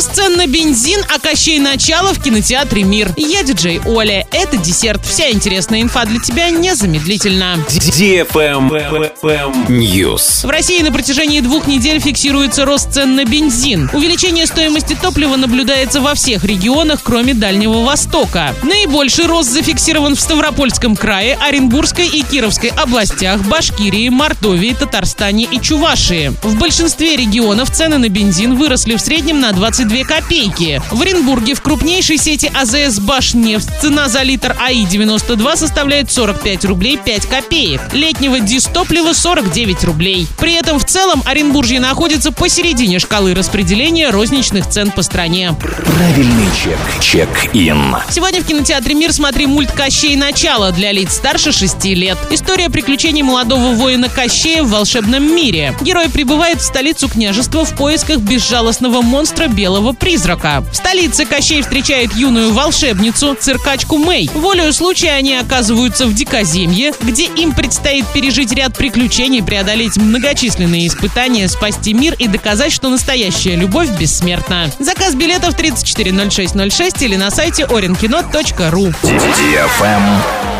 Рост цен на бензин, а Кощей начало в кинотеатре «Мир». Я диджей Оля. Это десерт. Вся интересная инфа для тебя незамедлительно. News. В России на протяжении двух недель фиксируется рост цен на бензин. Увеличение стоимости топлива наблюдается во всех регионах, кроме Дальнего Востока. Наибольший рост зафиксирован в Ставропольском крае, Оренбургской и Кировской областях, Башкирии, Мордовии, Татарстане и Чувашии. В большинстве регионов цены на бензин выросли в среднем на 22 копейки. В Оренбурге в крупнейшей сети АЗС «Башнефть» цена за литр АИ-92 составляет 45 рублей 5 копеек. Летнего дистоплива 49 рублей. При этом в целом Оренбуржье находится посередине шкалы распределения розничных цен по стране. Правильный чек. Чек-ин. Сегодня в кинотеатре «Мир» смотри мульт «Кощей. Начало» для лиц старше 6 лет. История приключений молодого воина Кощея в волшебном мире. Герой прибывает в столицу княжества в поисках безжалостного монстра Белого Призрака. В столице Кощей встречает юную волшебницу, циркачку Мэй. Волею случая они оказываются в Дикоземье, где им предстоит пережить ряд приключений, преодолеть многочисленные испытания, спасти мир и доказать, что настоящая любовь бессмертна. Заказ билетов 340606 или на сайте orinkino.ru.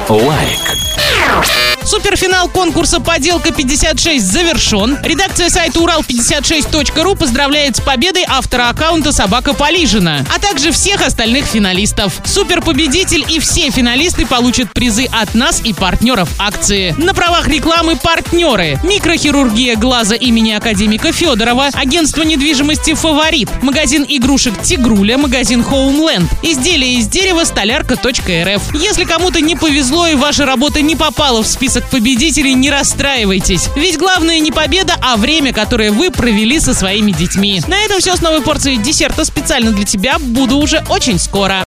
Лайк. Суперфинал конкурса «Поделка 56» завершен. Редакция сайта урал56.ру поздравляет с победой автора аккаунта «Собака Полижина», а также всех остальных финалистов. Суперпобедитель и все финалисты получат призы от нас и партнеров акции. На правах рекламы партнеры. Микрохирургия глаза имени академика Федорова, агентство недвижимости «Фаворит», магазин игрушек «Тигруля», магазин «Хоумленд», изделия из дерева столярка.рф. Если кому-то не повезло и ваша работа не попала в список победителей, не расстраивайтесь. Ведь главное не победа, а время, которое вы провели со своими детьми. На этом все с новой порцией десерта специально для тебя. Буду уже очень скоро.